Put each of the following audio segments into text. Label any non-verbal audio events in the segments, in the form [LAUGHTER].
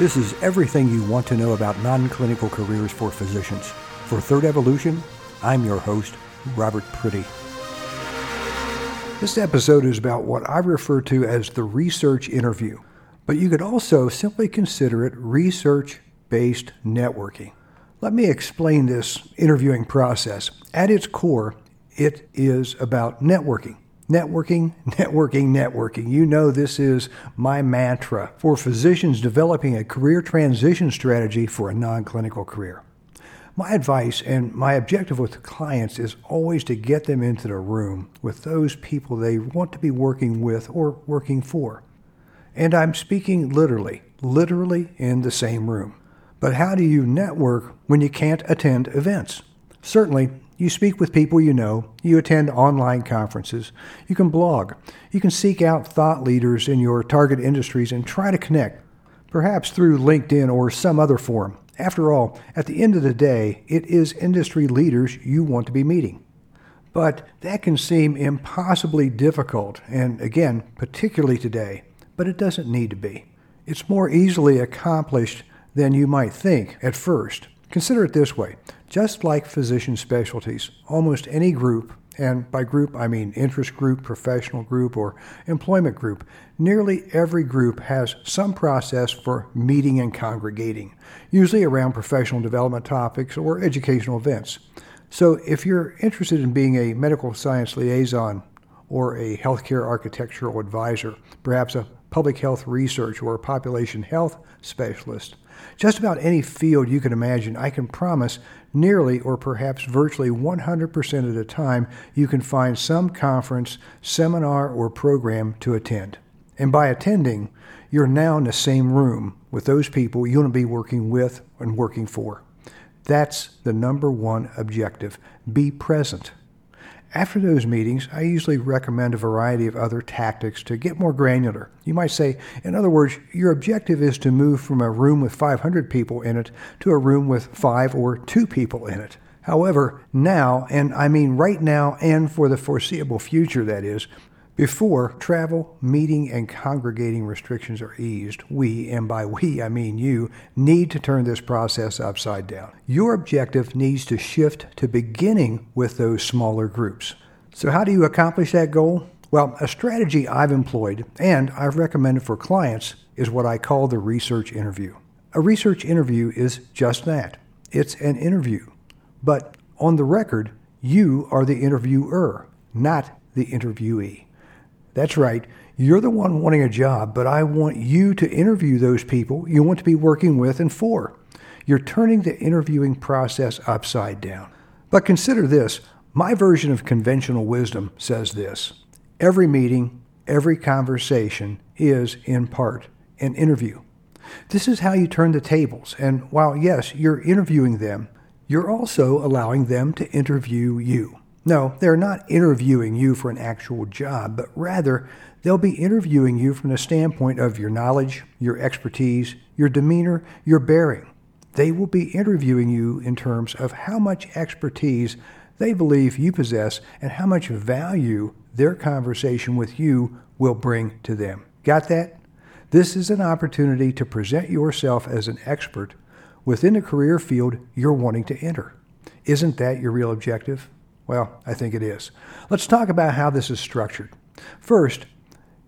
This is everything you want to know about non clinical careers for physicians. For Third Evolution, I'm your host, Robert Pretty. This episode is about what I refer to as the research interview, but you could also simply consider it research based networking. Let me explain this interviewing process. At its core, it is about networking. Networking, networking, networking. You know, this is my mantra for physicians developing a career transition strategy for a non clinical career. My advice and my objective with clients is always to get them into the room with those people they want to be working with or working for. And I'm speaking literally, literally in the same room. But how do you network when you can't attend events? Certainly, you speak with people you know, you attend online conferences, you can blog, you can seek out thought leaders in your target industries and try to connect, perhaps through LinkedIn or some other forum. After all, at the end of the day, it is industry leaders you want to be meeting. But that can seem impossibly difficult, and again, particularly today, but it doesn't need to be. It's more easily accomplished than you might think at first. Consider it this way just like physician specialties, almost any group, and by group I mean interest group, professional group, or employment group, nearly every group has some process for meeting and congregating, usually around professional development topics or educational events. So if you're interested in being a medical science liaison or a healthcare architectural advisor, perhaps a public health research or a population health specialist, just about any field you can imagine, I can promise nearly or perhaps virtually 100% of the time you can find some conference, seminar, or program to attend. And by attending, you're now in the same room with those people you want to be working with and working for. That's the number one objective. Be present. After those meetings, I usually recommend a variety of other tactics to get more granular. You might say, in other words, your objective is to move from a room with 500 people in it to a room with five or two people in it. However, now, and I mean right now and for the foreseeable future, that is, before travel, meeting, and congregating restrictions are eased, we, and by we I mean you, need to turn this process upside down. Your objective needs to shift to beginning with those smaller groups. So, how do you accomplish that goal? Well, a strategy I've employed and I've recommended for clients is what I call the research interview. A research interview is just that it's an interview. But on the record, you are the interviewer, not the interviewee. That's right. You're the one wanting a job, but I want you to interview those people you want to be working with and for. You're turning the interviewing process upside down. But consider this my version of conventional wisdom says this every meeting, every conversation is, in part, an interview. This is how you turn the tables, and while, yes, you're interviewing them, you're also allowing them to interview you. No, they're not interviewing you for an actual job, but rather they'll be interviewing you from the standpoint of your knowledge, your expertise, your demeanor, your bearing. They will be interviewing you in terms of how much expertise they believe you possess and how much value their conversation with you will bring to them. Got that? This is an opportunity to present yourself as an expert within the career field you're wanting to enter. Isn't that your real objective? Well, I think it is. Let's talk about how this is structured. First,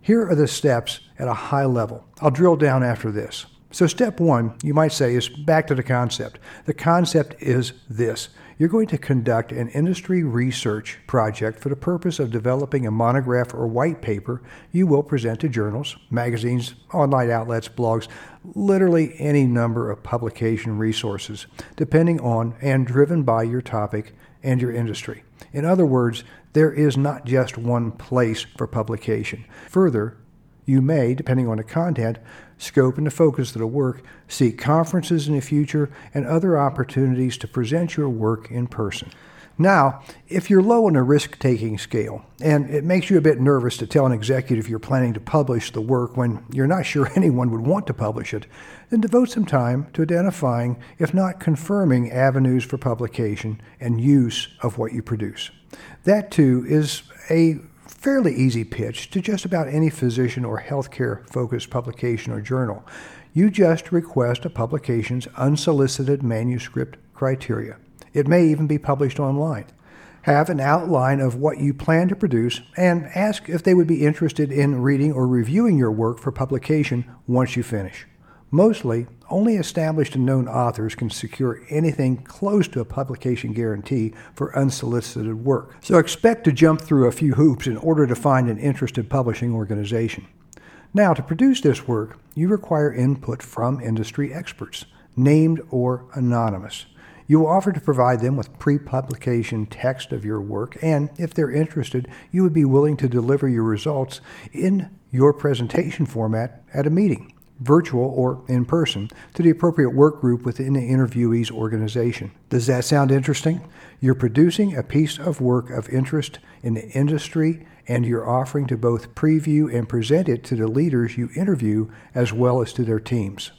here are the steps at a high level. I'll drill down after this. So, step one, you might say, is back to the concept. The concept is this you're going to conduct an industry research project for the purpose of developing a monograph or white paper you will present to journals, magazines, online outlets, blogs, literally any number of publication resources, depending on and driven by your topic and your industry. In other words, there is not just one place for publication. Further, you may, depending on the content, scope, and the focus of the work, seek conferences in the future and other opportunities to present your work in person. Now, if you're low on the risk taking scale, and it makes you a bit nervous to tell an executive you're planning to publish the work when you're not sure [LAUGHS] anyone would want to publish it, then devote some time to identifying, if not confirming, avenues for publication and use of what you produce. That, too, is a fairly easy pitch to just about any physician or healthcare focused publication or journal. You just request a publication's unsolicited manuscript criteria. It may even be published online. Have an outline of what you plan to produce and ask if they would be interested in reading or reviewing your work for publication once you finish. Mostly, only established and known authors can secure anything close to a publication guarantee for unsolicited work. So expect to jump through a few hoops in order to find an interested publishing organization. Now, to produce this work, you require input from industry experts, named or anonymous. You offer to provide them with pre publication text of your work, and if they're interested, you would be willing to deliver your results in your presentation format at a meeting virtual or in person, to the appropriate work group within the interviewee's organization. Does that sound interesting? You're producing a piece of work of interest in the industry and you're offering to both preview and present it to the leaders you interview as well as to their teams.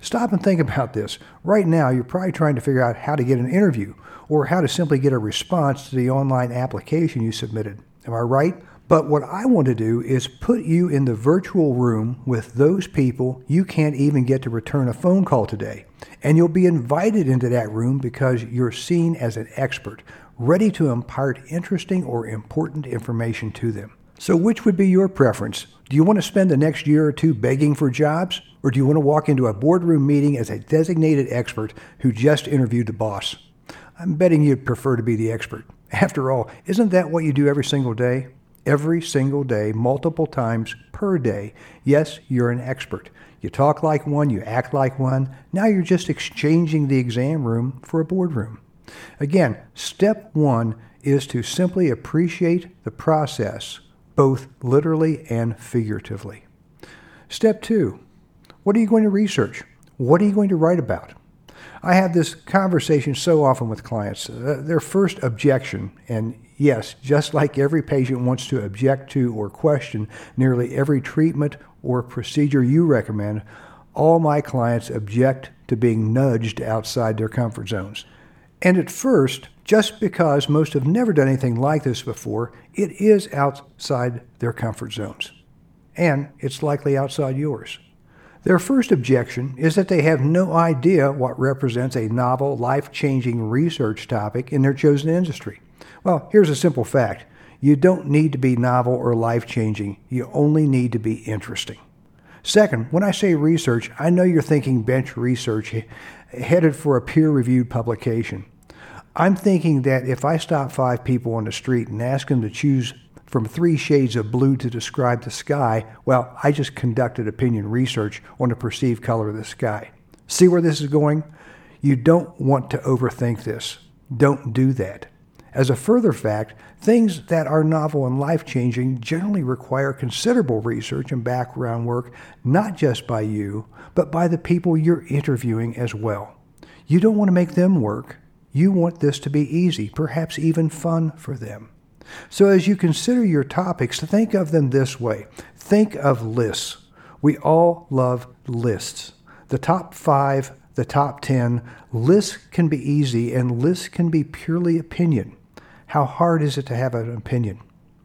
Stop and think about this. Right now, you're probably trying to figure out how to get an interview or how to simply get a response to the online application you submitted. Am I right? But what I want to do is put you in the virtual room with those people you can't even get to return a phone call today. And you'll be invited into that room because you're seen as an expert, ready to impart interesting or important information to them. So, which would be your preference? Do you want to spend the next year or two begging for jobs? Or do you want to walk into a boardroom meeting as a designated expert who just interviewed the boss? I'm betting you'd prefer to be the expert. After all, isn't that what you do every single day? every single day, multiple times per day. Yes, you're an expert. You talk like one, you act like one. Now you're just exchanging the exam room for a boardroom. Again, step one is to simply appreciate the process, both literally and figuratively. Step two, what are you going to research? What are you going to write about? I have this conversation so often with clients. Uh, their first objection, and yes, just like every patient wants to object to or question nearly every treatment or procedure you recommend, all my clients object to being nudged outside their comfort zones. And at first, just because most have never done anything like this before, it is outside their comfort zones. And it's likely outside yours. Their first objection is that they have no idea what represents a novel, life changing research topic in their chosen industry. Well, here's a simple fact you don't need to be novel or life changing, you only need to be interesting. Second, when I say research, I know you're thinking bench research headed for a peer reviewed publication. I'm thinking that if I stop five people on the street and ask them to choose from three shades of blue to describe the sky, well, I just conducted opinion research on the perceived color of the sky. See where this is going? You don't want to overthink this. Don't do that. As a further fact, things that are novel and life changing generally require considerable research and background work, not just by you, but by the people you're interviewing as well. You don't want to make them work. You want this to be easy, perhaps even fun for them. So, as you consider your topics, think of them this way think of lists. We all love lists. The top five, the top 10, lists can be easy and lists can be purely opinion. How hard is it to have an opinion?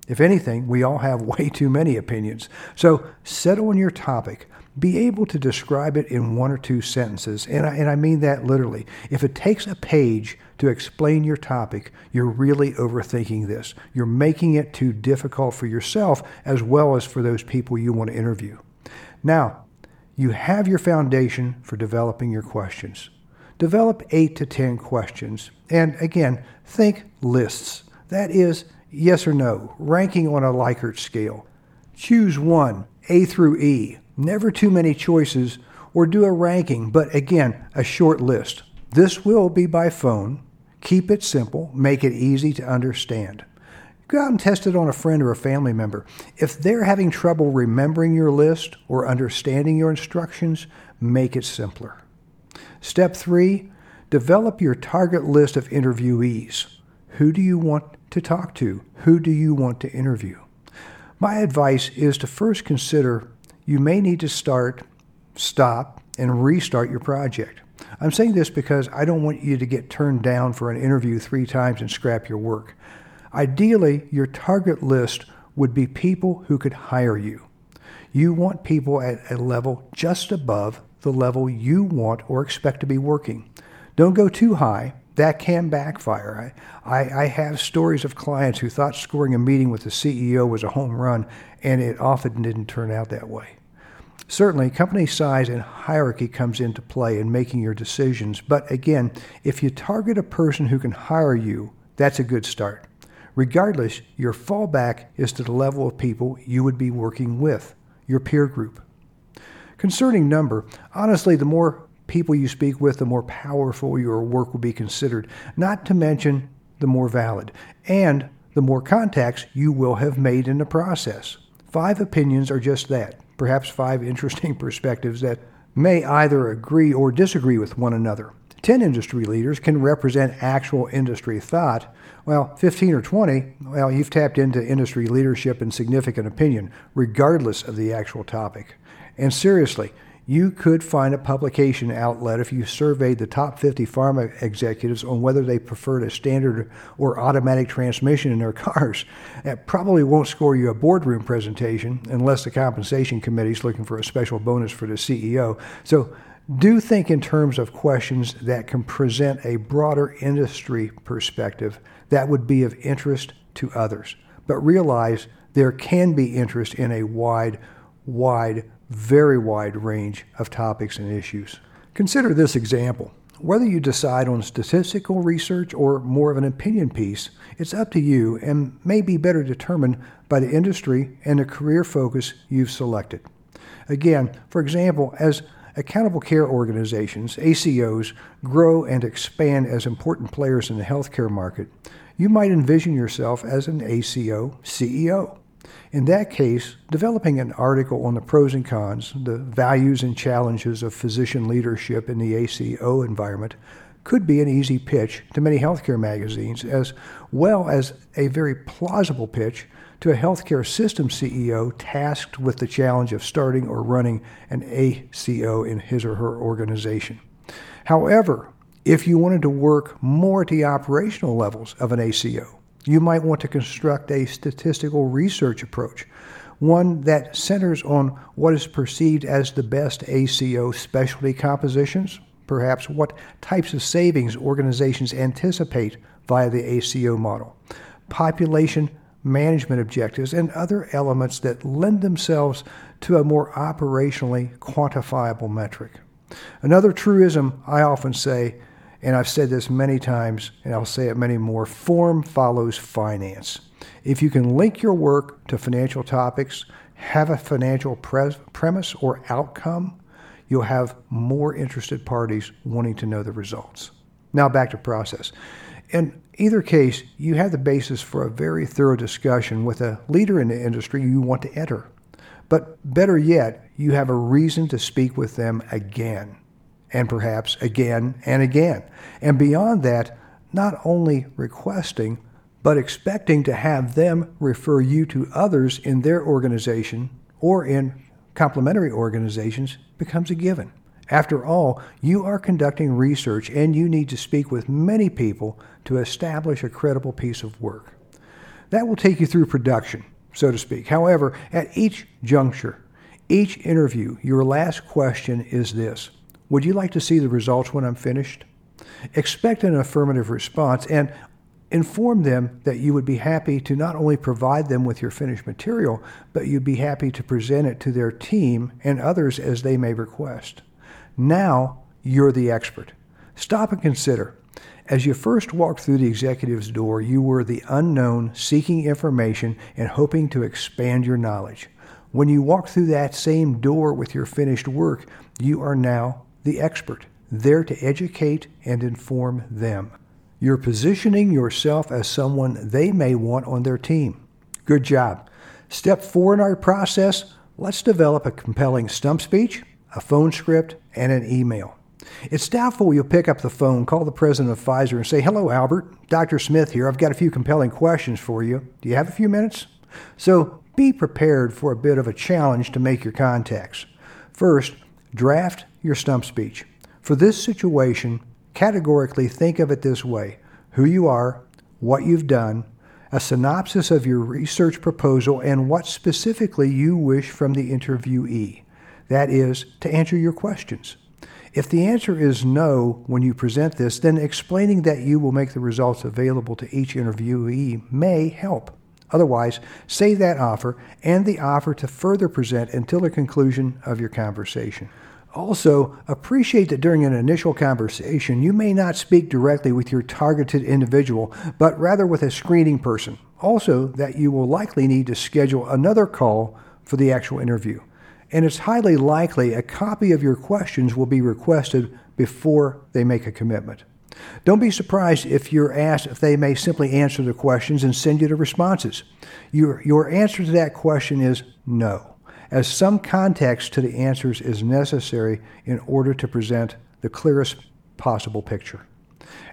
If anything, we all have [LAUGHS] way too many opinions. So settle on your topic. Be able to describe it in one or two sentences. And I, and I mean that literally. If it takes a page to explain your topic, you're really overthinking this. You're making it too difficult for yourself as well as for those people you want to interview. Now, you have your foundation for developing your questions. Develop eight to 10 questions. And again, think lists. That is, yes or no, ranking on a Likert scale. Choose one, A through E. Never too many choices, or do a ranking, but again, a short list. This will be by phone. Keep it simple, make it easy to understand. Go out and test it on a friend or a family member. If they're having trouble remembering your list or understanding your instructions, make it simpler. Step three, develop your target list of interviewees. Who do you want to talk to? Who do you want to interview? My advice is to first consider you may need to start, stop, and restart your project. I'm saying this because I don't want you to get turned down for an interview three times and scrap your work. Ideally, your target list would be people who could hire you. You want people at a level just above the level you want or expect to be working. Don't go too high. That can backfire. I, I, I have stories of clients who thought scoring a meeting with the CEO was a home run, and it often didn't turn out that way. Certainly, company size and hierarchy comes into play in making your decisions, but again, if you target a person who can hire you, that's a good start. Regardless, your fallback is to the level of people you would be working with, your peer group. Concerning number, honestly, the more people you speak with, the more powerful your work will be considered, not to mention the more valid, and the more contacts you will have made in the process. Five opinions are just that perhaps five interesting [LAUGHS] perspectives that may either agree or disagree with one another. 10 industry leaders can represent actual industry thought, well, 15 or 20, well, you've tapped into industry leadership and significant opinion, regardless of the actual topic. And seriously, you could find a publication outlet if you surveyed the top 50 pharma executives on whether they preferred a standard or automatic transmission in their cars. That probably won't score you a boardroom presentation unless the compensation committee is looking for a special bonus for the CEO. So do think in terms of questions that can present a broader industry perspective that would be of interest to others. But realize there can be interest in a wide, wide very wide range of topics and issues. Consider this example. Whether you decide on statistical research or more of an opinion piece, it's up to you and may be better determined by the industry and the career focus you've selected. Again, for example, as accountable care organizations, ACOs, grow and expand as important players in the healthcare market, you might envision yourself as an ACO CEO. In that case, developing an article on the pros and cons, the values and challenges of physician leadership in the ACO environment, could be an easy pitch to many healthcare magazines, as well as a very plausible pitch to a healthcare system CEO tasked with the challenge of starting or running an ACO in his or her organization. However, if you wanted to work more at the operational levels of an ACO, you might want to construct a statistical research approach, one that centers on what is perceived as the best ACO specialty compositions, perhaps what types of savings organizations anticipate via the ACO model, population management objectives, and other elements that lend themselves to a more operationally quantifiable metric. Another truism I often say and I've said this many times, and I'll say it many more form follows finance. If you can link your work to financial topics, have a financial pre- premise or outcome, you'll have more interested parties wanting to know the results. Now back to process. In either case, you have the basis for a very thorough discussion with a leader in the industry you want to enter. But better yet, you have a reason to speak with them again and perhaps again and again. And beyond that, not only requesting, but expecting to have them refer you to others in their organization or in complementary organizations becomes a given. After all, you are conducting research and you need to speak with many people to establish a credible piece of work. That will take you through production, so to speak. However, at each juncture, each interview, your last question is this would you like to see the results when I'm finished? Expect an affirmative response and inform them that you would be happy to not only provide them with your finished material, but you'd be happy to present it to their team and others as they may request. Now you're the expert. Stop and consider. As you first walked through the executive's door, you were the unknown seeking information and hoping to expand your knowledge. When you walk through that same door with your finished work, you are now the expert, there to educate and inform them. You're positioning yourself as someone they may want on their team. Good job. Step four in our process let's develop a compelling stump speech, a phone script, and an email. It's doubtful you'll pick up the phone, call the president of Pfizer, and say, Hello, Albert. Dr. Smith here. I've got a few compelling questions for you. Do you have a few minutes? So be prepared for a bit of a challenge to make your contacts. First, Draft your stump speech. For this situation, categorically think of it this way who you are, what you've done, a synopsis of your research proposal and what specifically you wish from the interviewee. That is, to answer your questions. If the answer is no when you present this, then explaining that you will make the results available to each interviewee may help. Otherwise, save that offer and the offer to further present until the conclusion of your conversation. Also, appreciate that during an initial conversation, you may not speak directly with your targeted individual, but rather with a screening person. Also, that you will likely need to schedule another call for the actual interview. And it's highly likely a copy of your questions will be requested before they make a commitment. Don't be surprised if you're asked if they may simply answer the questions and send you the responses. Your, your answer to that question is no as some context to the answers is necessary in order to present the clearest possible picture.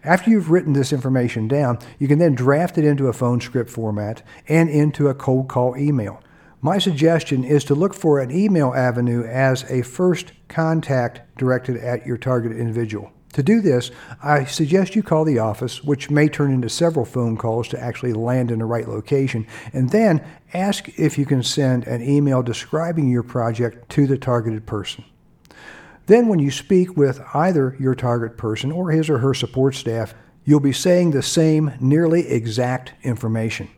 After you've written this information down, you can then draft it into a phone script format and into a cold call email. My suggestion is to look for an email avenue as a first contact directed at your target individual. To do this, I suggest you call the office, which may turn into several phone calls to actually land in the right location, and then ask if you can send an email describing your project to the targeted person. Then, when you speak with either your target person or his or her support staff, you'll be saying the same, nearly exact information.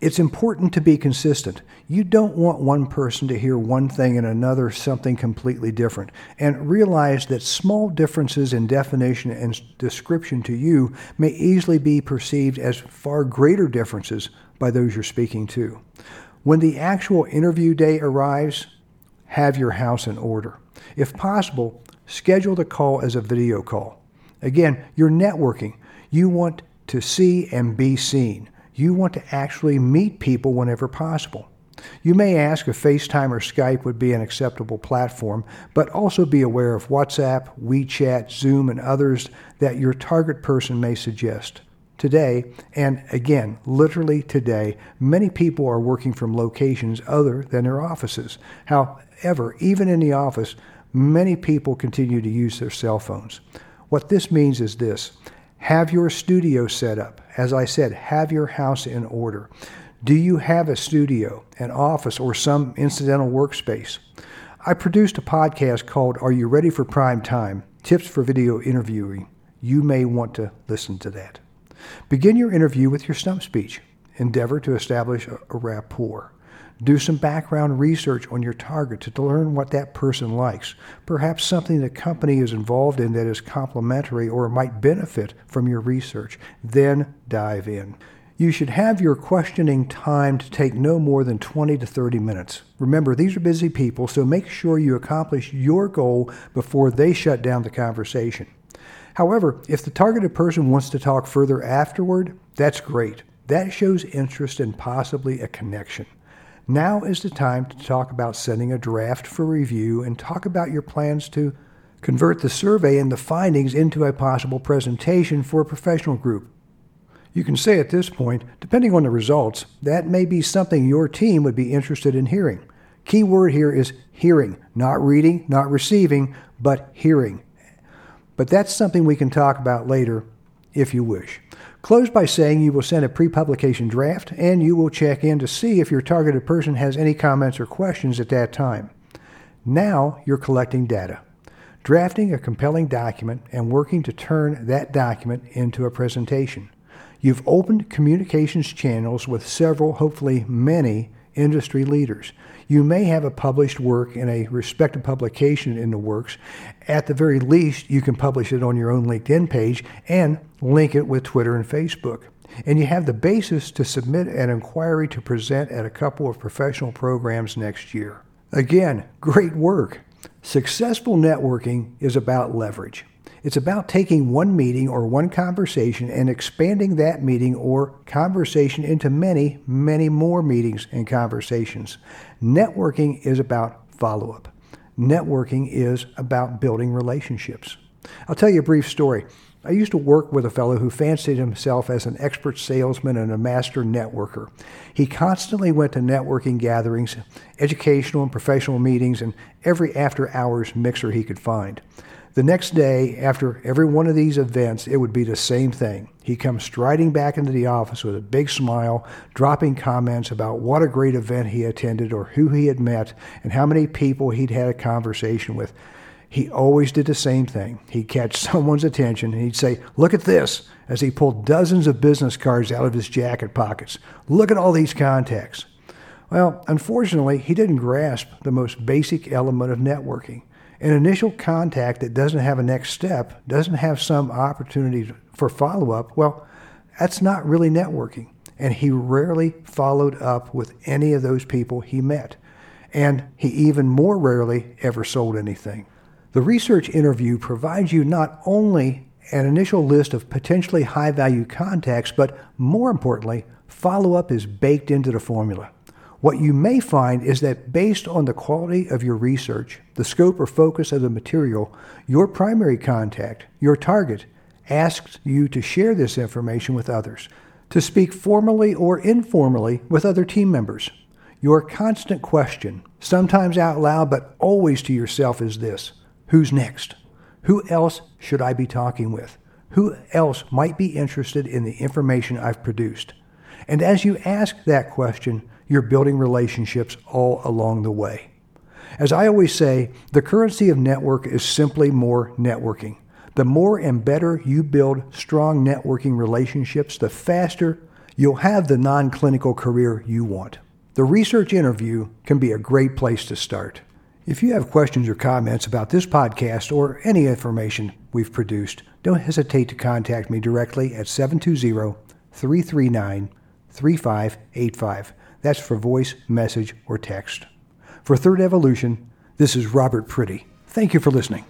It's important to be consistent. You don't want one person to hear one thing and another something completely different. And realize that small differences in definition and description to you may easily be perceived as far greater differences by those you're speaking to. When the actual interview day arrives, have your house in order. If possible, schedule the call as a video call. Again, you're networking. You want to see and be seen. You want to actually meet people whenever possible. You may ask if FaceTime or Skype would be an acceptable platform, but also be aware of WhatsApp, WeChat, Zoom, and others that your target person may suggest. Today, and again, literally today, many people are working from locations other than their offices. However, even in the office, many people continue to use their cell phones. What this means is this have your studio set up. As I said, have your house in order. Do you have a studio, an office, or some incidental workspace? I produced a podcast called Are You Ready for Prime Time? Tips for Video Interviewing. You may want to listen to that. Begin your interview with your stump speech. Endeavor to establish a rapport. Do some background research on your target to learn what that person likes. Perhaps something the company is involved in that is complementary or might benefit from your research. Then dive in. You should have your questioning time to take no more than 20 to 30 minutes. Remember, these are busy people, so make sure you accomplish your goal before they shut down the conversation. However, if the targeted person wants to talk further afterward, that's great. That shows interest and possibly a connection. Now is the time to talk about sending a draft for review and talk about your plans to convert the survey and the findings into a possible presentation for a professional group. You can say at this point, depending on the results, that may be something your team would be interested in hearing. Key word here is hearing, not reading, not receiving, but hearing. But that's something we can talk about later if you wish. Close by saying you will send a pre publication draft and you will check in to see if your targeted person has any comments or questions at that time. Now you're collecting data, drafting a compelling document, and working to turn that document into a presentation. You've opened communications channels with several, hopefully many, industry leaders. You may have a published work in a respected publication in the works. At the very least, you can publish it on your own LinkedIn page and link it with Twitter and Facebook. And you have the basis to submit an inquiry to present at a couple of professional programs next year. Again, great work. Successful networking is about leverage. It's about taking one meeting or one conversation and expanding that meeting or conversation into many, many more meetings and conversations. Networking is about follow up. Networking is about building relationships. I'll tell you a brief story. I used to work with a fellow who fancied himself as an expert salesman and a master networker. He constantly went to networking gatherings, educational and professional meetings, and every after hours mixer he could find. The next day, after every one of these events, it would be the same thing. he comes striding back into the office with a big smile, dropping comments about what a great event he attended or who he had met and how many people he'd had a conversation with. He always did the same thing. He'd catch [LAUGHS] someone's attention and he'd say, Look at this, as he pulled dozens of business cards out of his jacket pockets. Look at all these contacts. Well, unfortunately, he didn't grasp the most basic element of networking. An initial contact that doesn't have a next step, doesn't have some opportunity for follow up, well, that's not really networking. And he rarely followed up with any of those people he met. And he even more rarely ever sold anything. The research interview provides you not only an initial list of potentially high value contacts, but more importantly, follow up is baked into the formula. What you may find is that based on the quality of your research, the scope or focus of the material, your primary contact, your target, asks you to share this information with others, to speak formally or informally with other team members. Your constant question, sometimes out loud but always to yourself, is this Who's next? Who else should I be talking with? Who else might be interested in the information I've produced? And as you ask that question, you're building relationships all along the way. As I always say, the currency of network is simply more networking. The more and better you build strong networking relationships, the faster you'll have the non clinical career you want. The research interview can be a great place to start. If you have questions or comments about this podcast or any information we've produced, don't hesitate to contact me directly at 720 339 3585. That's for voice, message, or text. For Third Evolution, this is Robert Pretty. Thank you for listening.